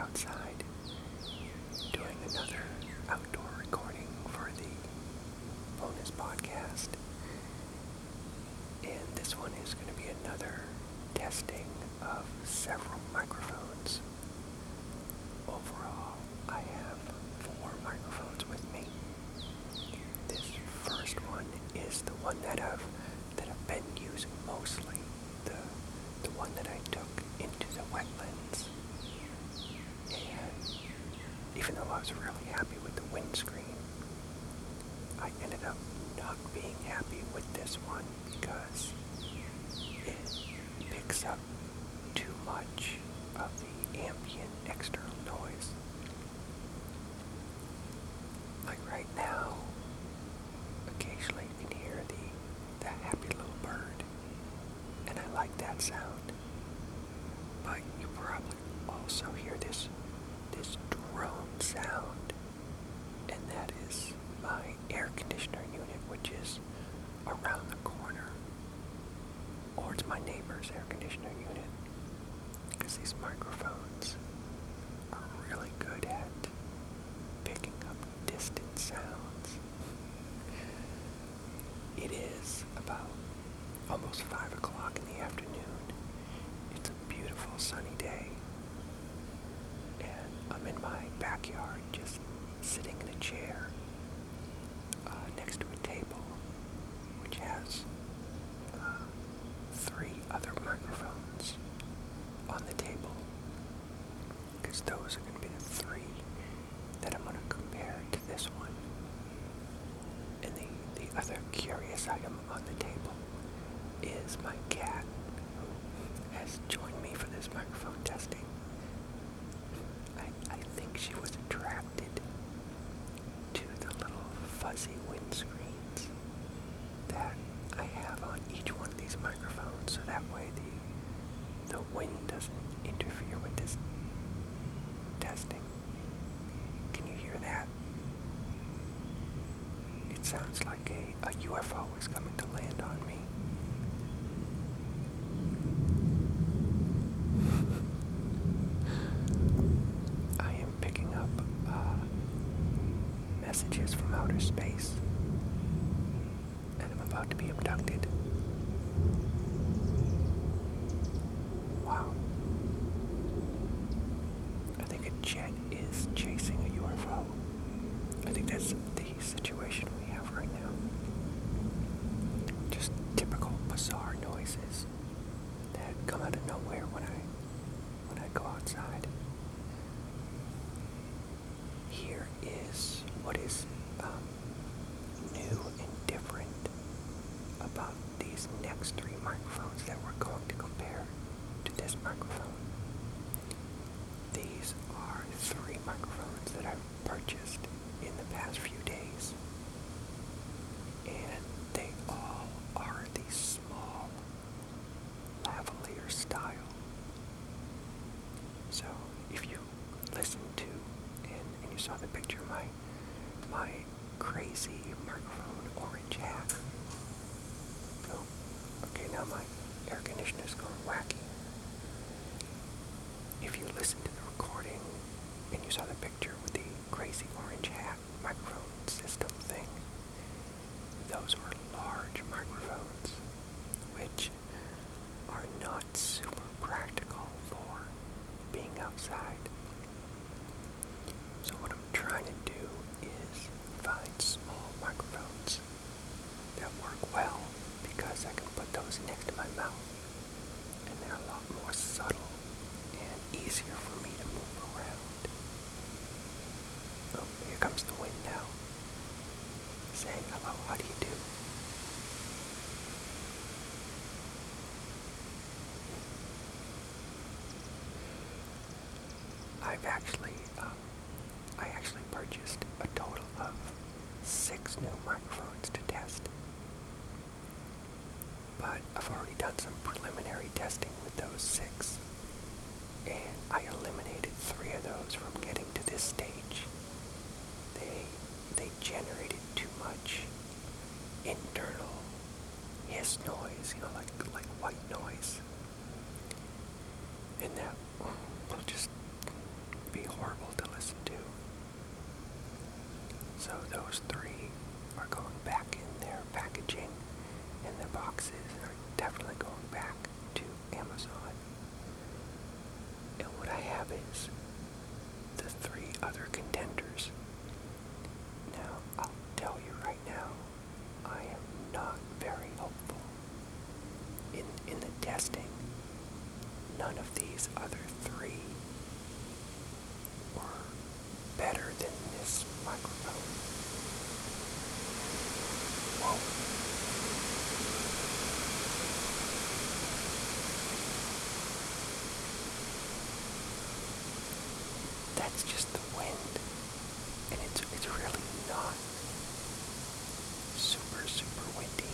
outside doing another outdoor recording for the bonus podcast. And this one is going to be another testing of several microphones extra. sounds like a, a UFO is coming to land on me. I am picking up uh, messages from outer space, and I'm about to be abducted. this microphone. These are three microphones that I've purchased in the past few days. And Actually. So those three are going back in their packaging and their boxes are definitely going back to Amazon. And what I have is the three other contenders. Now, I'll tell you right now, I am not very hopeful. In, in the testing, none of these other three were better than this microphone. Whoa. That's just the wind. And it's, it's really not super, super windy.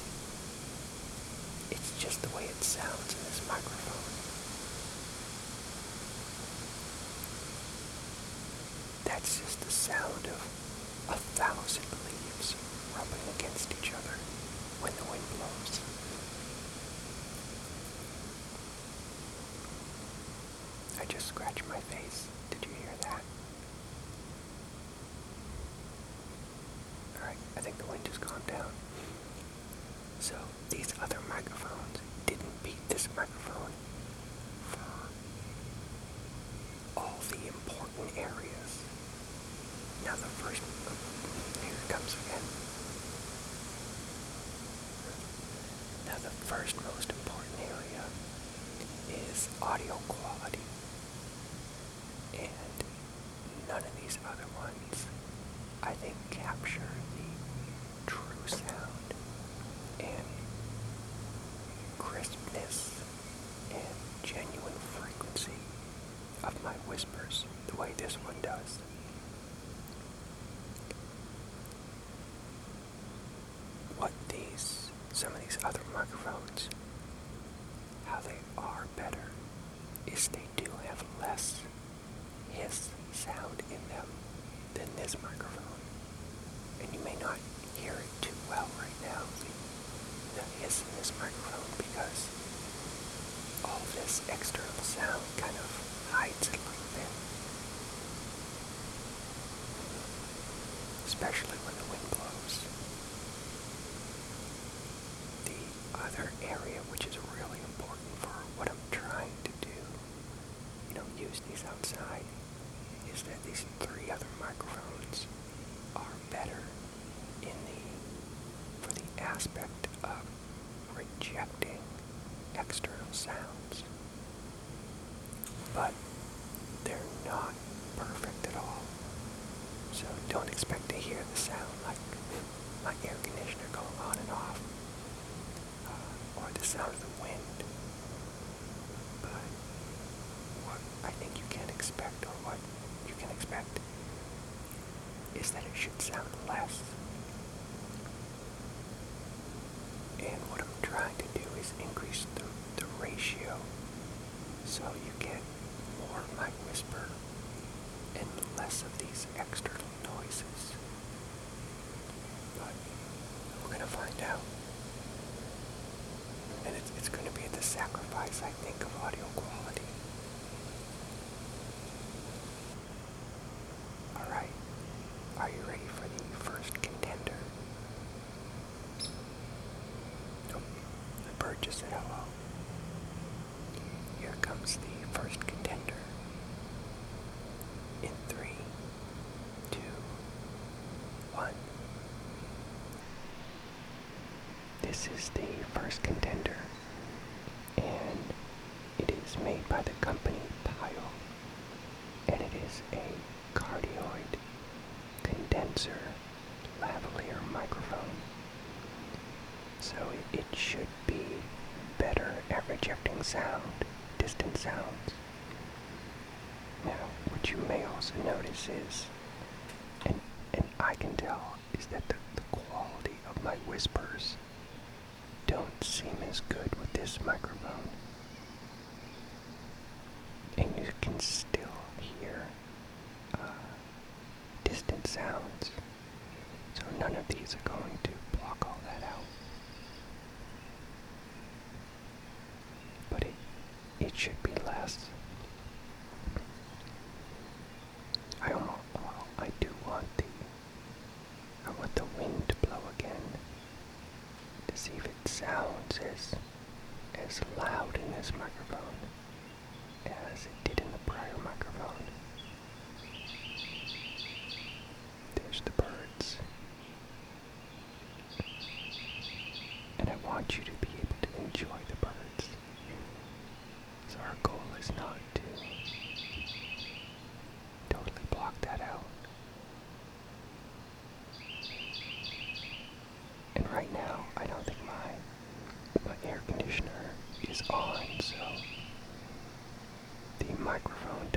It's just the way it sounds in this microphone. That's just the sound of a thousand leaves rubbing against each other when the wind blows. I just scratched my face. Did you hear that? Alright, I think the wind just calmed down. So, these other microphones didn't beat this microphone for all the important areas. Now the first, here it comes again. Now the first most important area is audio quality. And none of these other ones, I think, capture the true sound and crispness and genuine frequency of my whispers the way this one does. What these, some of these other microphones, how they are better, is they do have less hiss sound in them than this microphone. And you may not hear it too well right now, the, the hiss in this microphone, because all this external sound kind of hides it a little bit. Especially when the wind blows. The other area which is really important for what I'm trying to do, you know, use these outside, is that these three other microphones are better in the, for the aspect of rejecting external sounds. But they're not perfect at all. So don't expect to hear the sound like my air conditioner going on and off, uh, or the sound of the wind. But what I think you can expect, or what you can expect, is that it should sound less. And what I'm trying to do is increase the, the ratio so you get more of my whisper and less of these external noises. But we're going to find out. And it's, it's going to be at the sacrifice, I think, of audio quality. Alright, are you ready for the first contender? Oh, the just said hello. Here comes the first contender. In three, two, one. This is the first contender, and it is made by the company Pyle, and it is a cardioid condenser lavalier microphone. So it, it should be better at rejecting sound, distant sounds. Now, what you may also notice is, and, and I can tell, is that the, the quality of my whispers don't seem as good with this microphone. And you can still hear uh, distant sounds. So none of these are going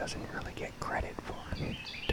doesn't really get credit for.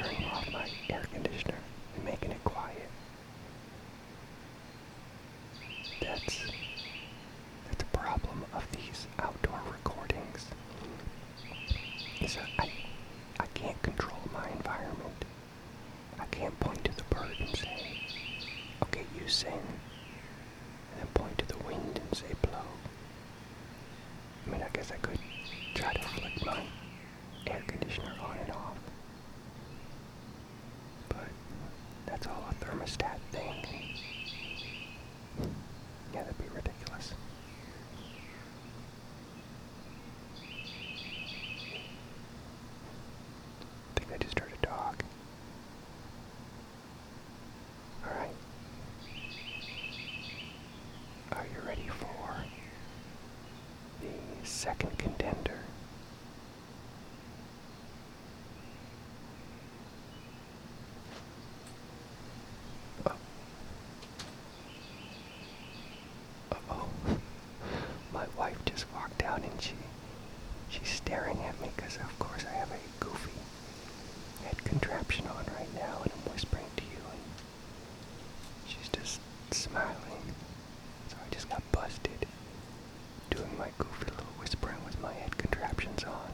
my goofy little whispering with my head contraptions on.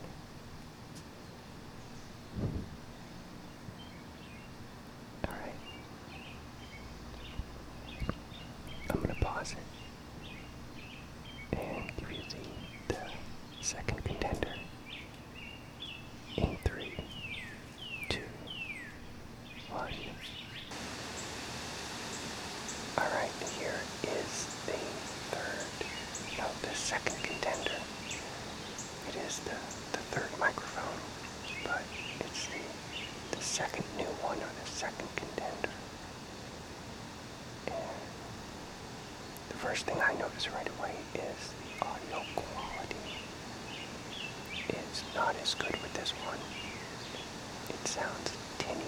It sounds tinny.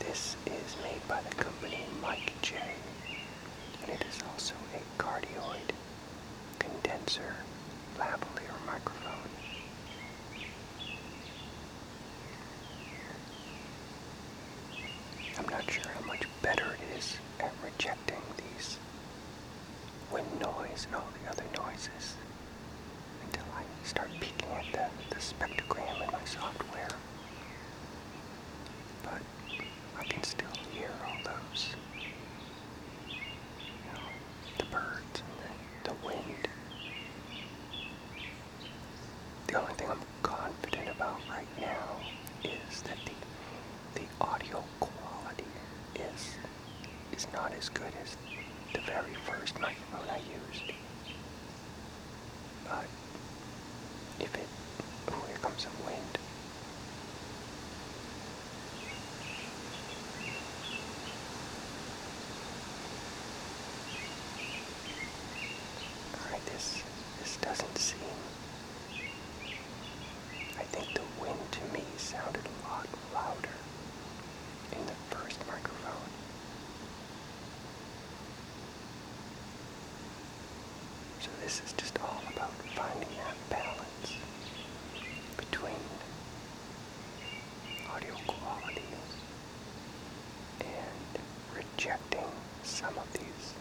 This is made by the company Mic J, and it is also a cardioid condenser lavalier microphone. I'm not sure audio quality is is not as good as the very first microphone I used. But if it oh here comes some wind. rejecting some of these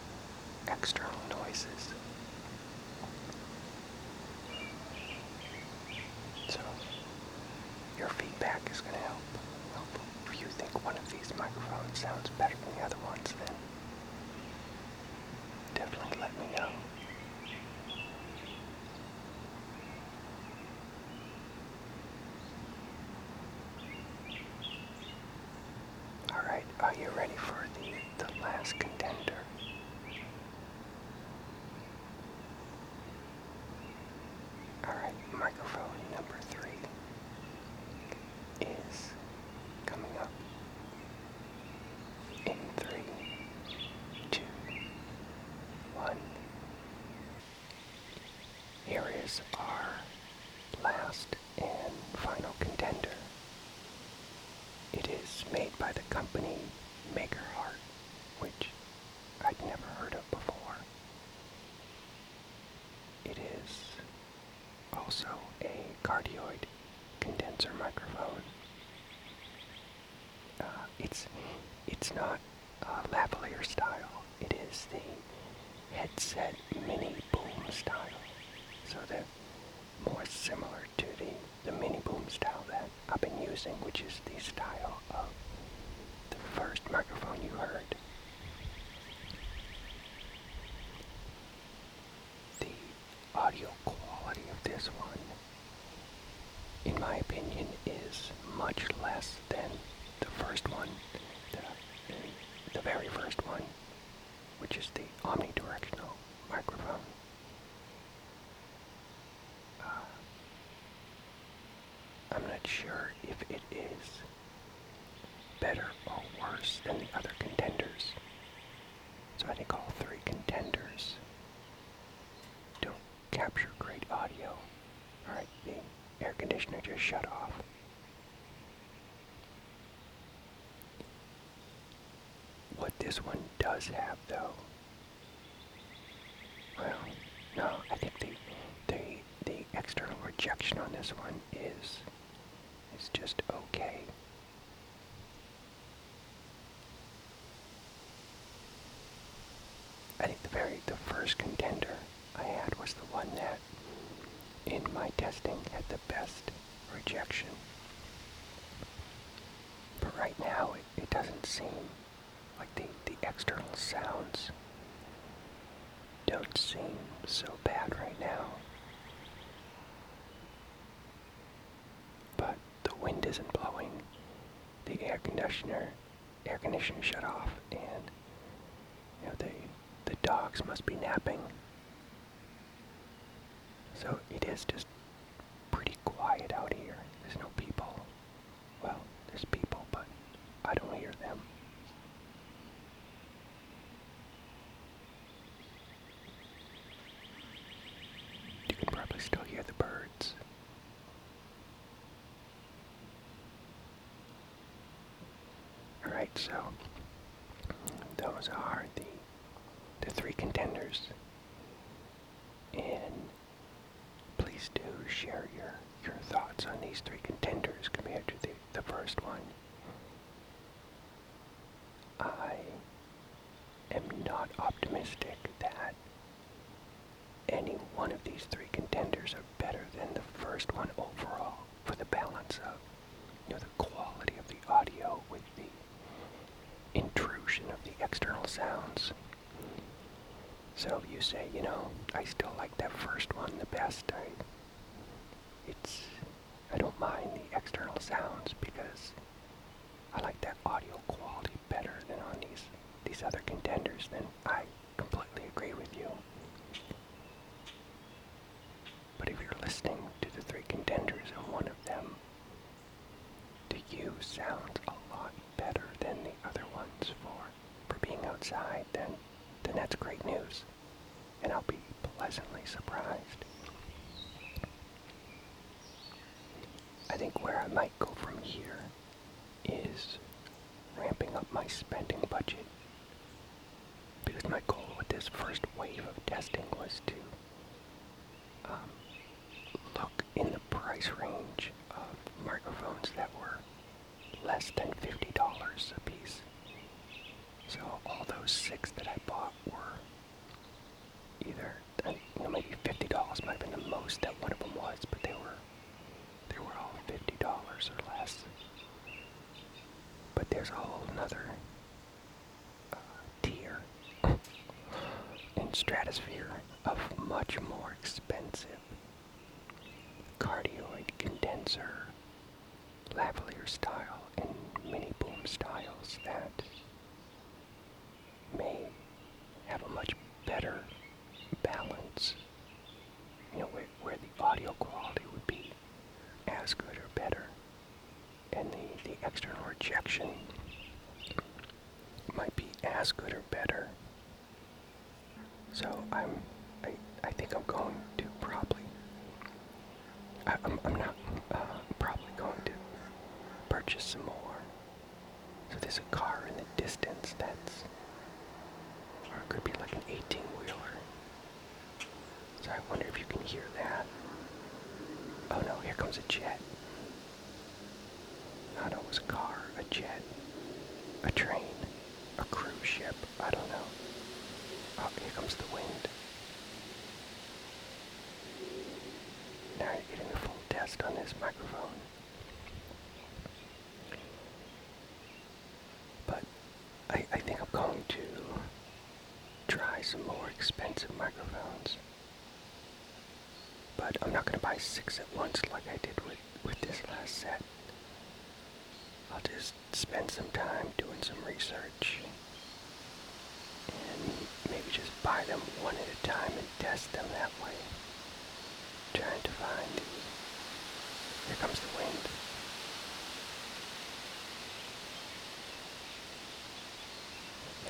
external noises. So your feedback is going to help. help. If you think one of these microphones sounds better than the other ones, then is our last and final contender. It is made by the company Maker Hart, which I'd never heard of before. It is also a cardioid condenser microphone. Uh, it's it's not uh, lavalier style. It is the headset mini boom style. So they're more similar to the, the mini boom style that I've been using, which is the style of the first microphone you heard. The audio quality of this one, in my opinion, is much less than the first one, the, the very first one, which is the omnidirectional microphone. Uh, I'm not sure if it is better or worse than the other contenders. So I think all three contenders don't capture great audio. Alright, the air conditioner just shut off. What this one does have, though, well, no, I think the the the external rejection on this one is is just okay. I think the very the first contender I had was the one that my testing had the best rejection. But right now it, it doesn't seem like the, the external sounds don't seem so bad right now. But the wind isn't blowing. The air conditioner air conditioner shut off and you know the the dogs must be napping. So it is just pretty quiet out here. There's no people. Well, there's people, but I don't hear them. You can probably still hear the birds. Alright, so those are the the three contenders. And share your, your thoughts on these three contenders compared to the, the first one. I am not optimistic that any one of these three contenders are better than the first one overall for the balance of you know, the quality of the audio with the intrusion of the external sounds. So you say, you know, I still like that first one the best. I, it's, I don't mind the external sounds because I like that audio quality better than on these these other contenders. Then I completely agree with you. But if you're listening to the three contenders and one of them to you sounds a lot better than the other ones for for being outside, then then that's great news. And I'll be pleasantly surprised. I think where I might go from here is ramping up my spending budget. Because my goal with this first wave of testing was to um, look in the price range of microphones that were less than $50 a piece. So all those six that I bought were either, you know, maybe $50 might have been the most that one of them was, but they were, they were all $50 or less. But there's a whole nother uh, tier and stratosphere of much more expensive cardioid condenser, lavalier style, and mini boom styles that may have a much better balance. You know, where, where the audio quality would be as good or better, and the, the external rejection might be as good or better. So I'm, I, I think I'm going to probably I, I'm, I'm not uh, probably going to purchase some more. So there's a car in the distance that's, or it could be like an 18 wheeler. So I wonder if you can hear that. Oh no, here comes a jet. Was a car, a jet, a train, a cruise ship. I don't know. Oh, here comes the wind. Now you're getting a full test on this microphone. But I, I think I'm going to try some more expensive microphones. But I'm not going to buy six at once like I did with, with this last set. I'll just spend some time doing some research and maybe just buy them one at a time and test them that way. Trying to find the. Here comes the wind.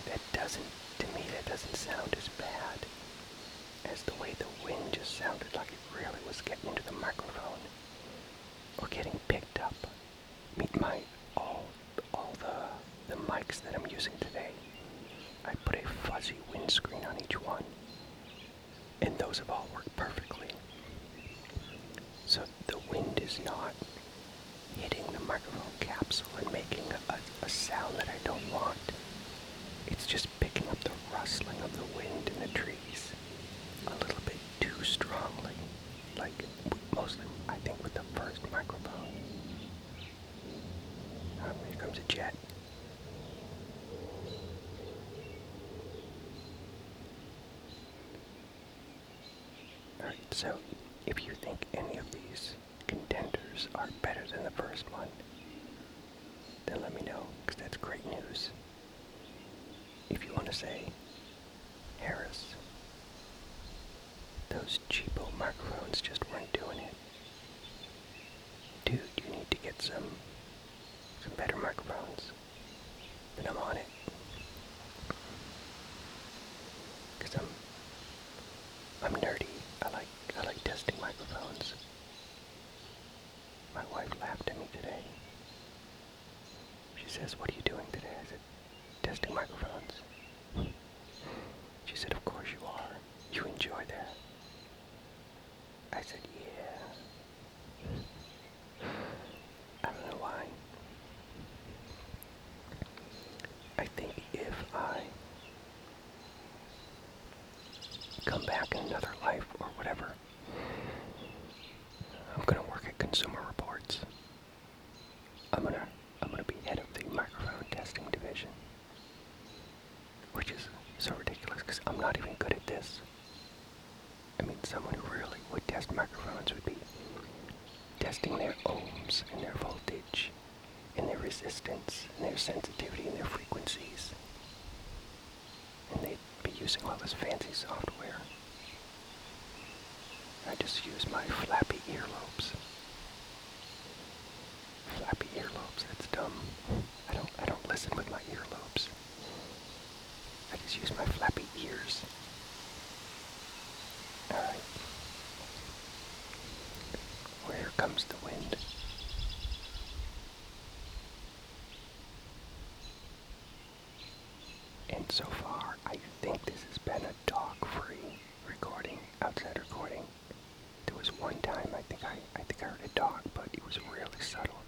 That doesn't, to me, that doesn't sound as bad as the way the wind just sounded like it really was getting into the microphone or getting picked up. Meet my all all the the mics that I'm using today. I put a fuzzy windscreen on each one, and those have all worked perfectly. So the wind is not hitting the microphone capsule and making a, a sound that I don't want. It's just picking up the rustling of the wind in the trees a little bit too strongly, like mostly I think with the first microphone. Um, here comes a jet. Alright, so if you think any of these contenders are better than the first one, then let me know, because that's great news. If you want to say, Harris, those cheapo microphones just weren't doing it. Dude, you need to get some some better microphones. Then I'm on it. Cause I'm I'm nerdy. I like I like testing microphones. My wife laughed at me today. She says, What are you doing today? I said, Testing microphones. She said, Of course you are. You enjoy that. I said, Yeah. I don't know why. I think if I come back in another life or whatever, I'm gonna work at Consumer Reports. I'm gonna I'm gonna be head of the microphone testing division. Which is so ridiculous because I'm not even good at this. I mean, someone who really would test microphones would be testing their ohms and their voltage and their resistance and their sensitivity and their frequencies. And they'd be using all this fancy software. I just use my flappy earlobes. Flappy earlobes, that's dumb. I don't I don't listen with my earlobes. I just use my flappy ears. Alright. Where comes the wind? And so far, I think this has been a dog-free recording, outside recording. There was one time I think I, I think I heard a dog, but it was really subtle.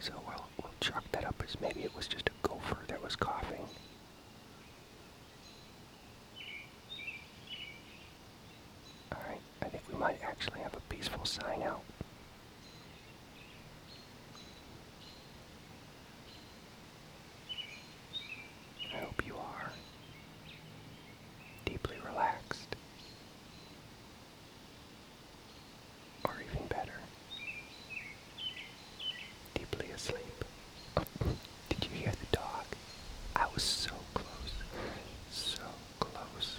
So we'll, we'll chalk that up as maybe it was just a gopher that was coughing. Alright, I think we might actually have a peaceful sign out. I hope you are deeply relaxed. Or even better, deeply asleep. Did you hear the dog? I was so close. So close.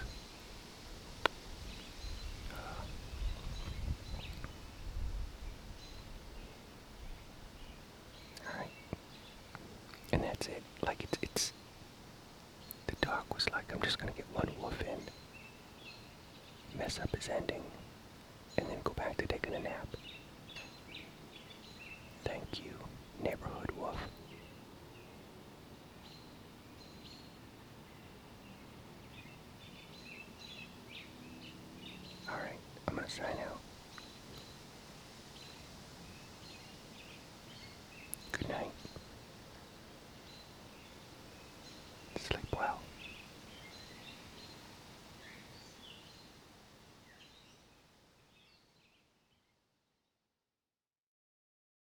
Uh, Alright. And that's it. Like it's it's was like, I'm just gonna get one wolf in. Mess up his ending. and then go back to taking a nap. Thank you, neighborhood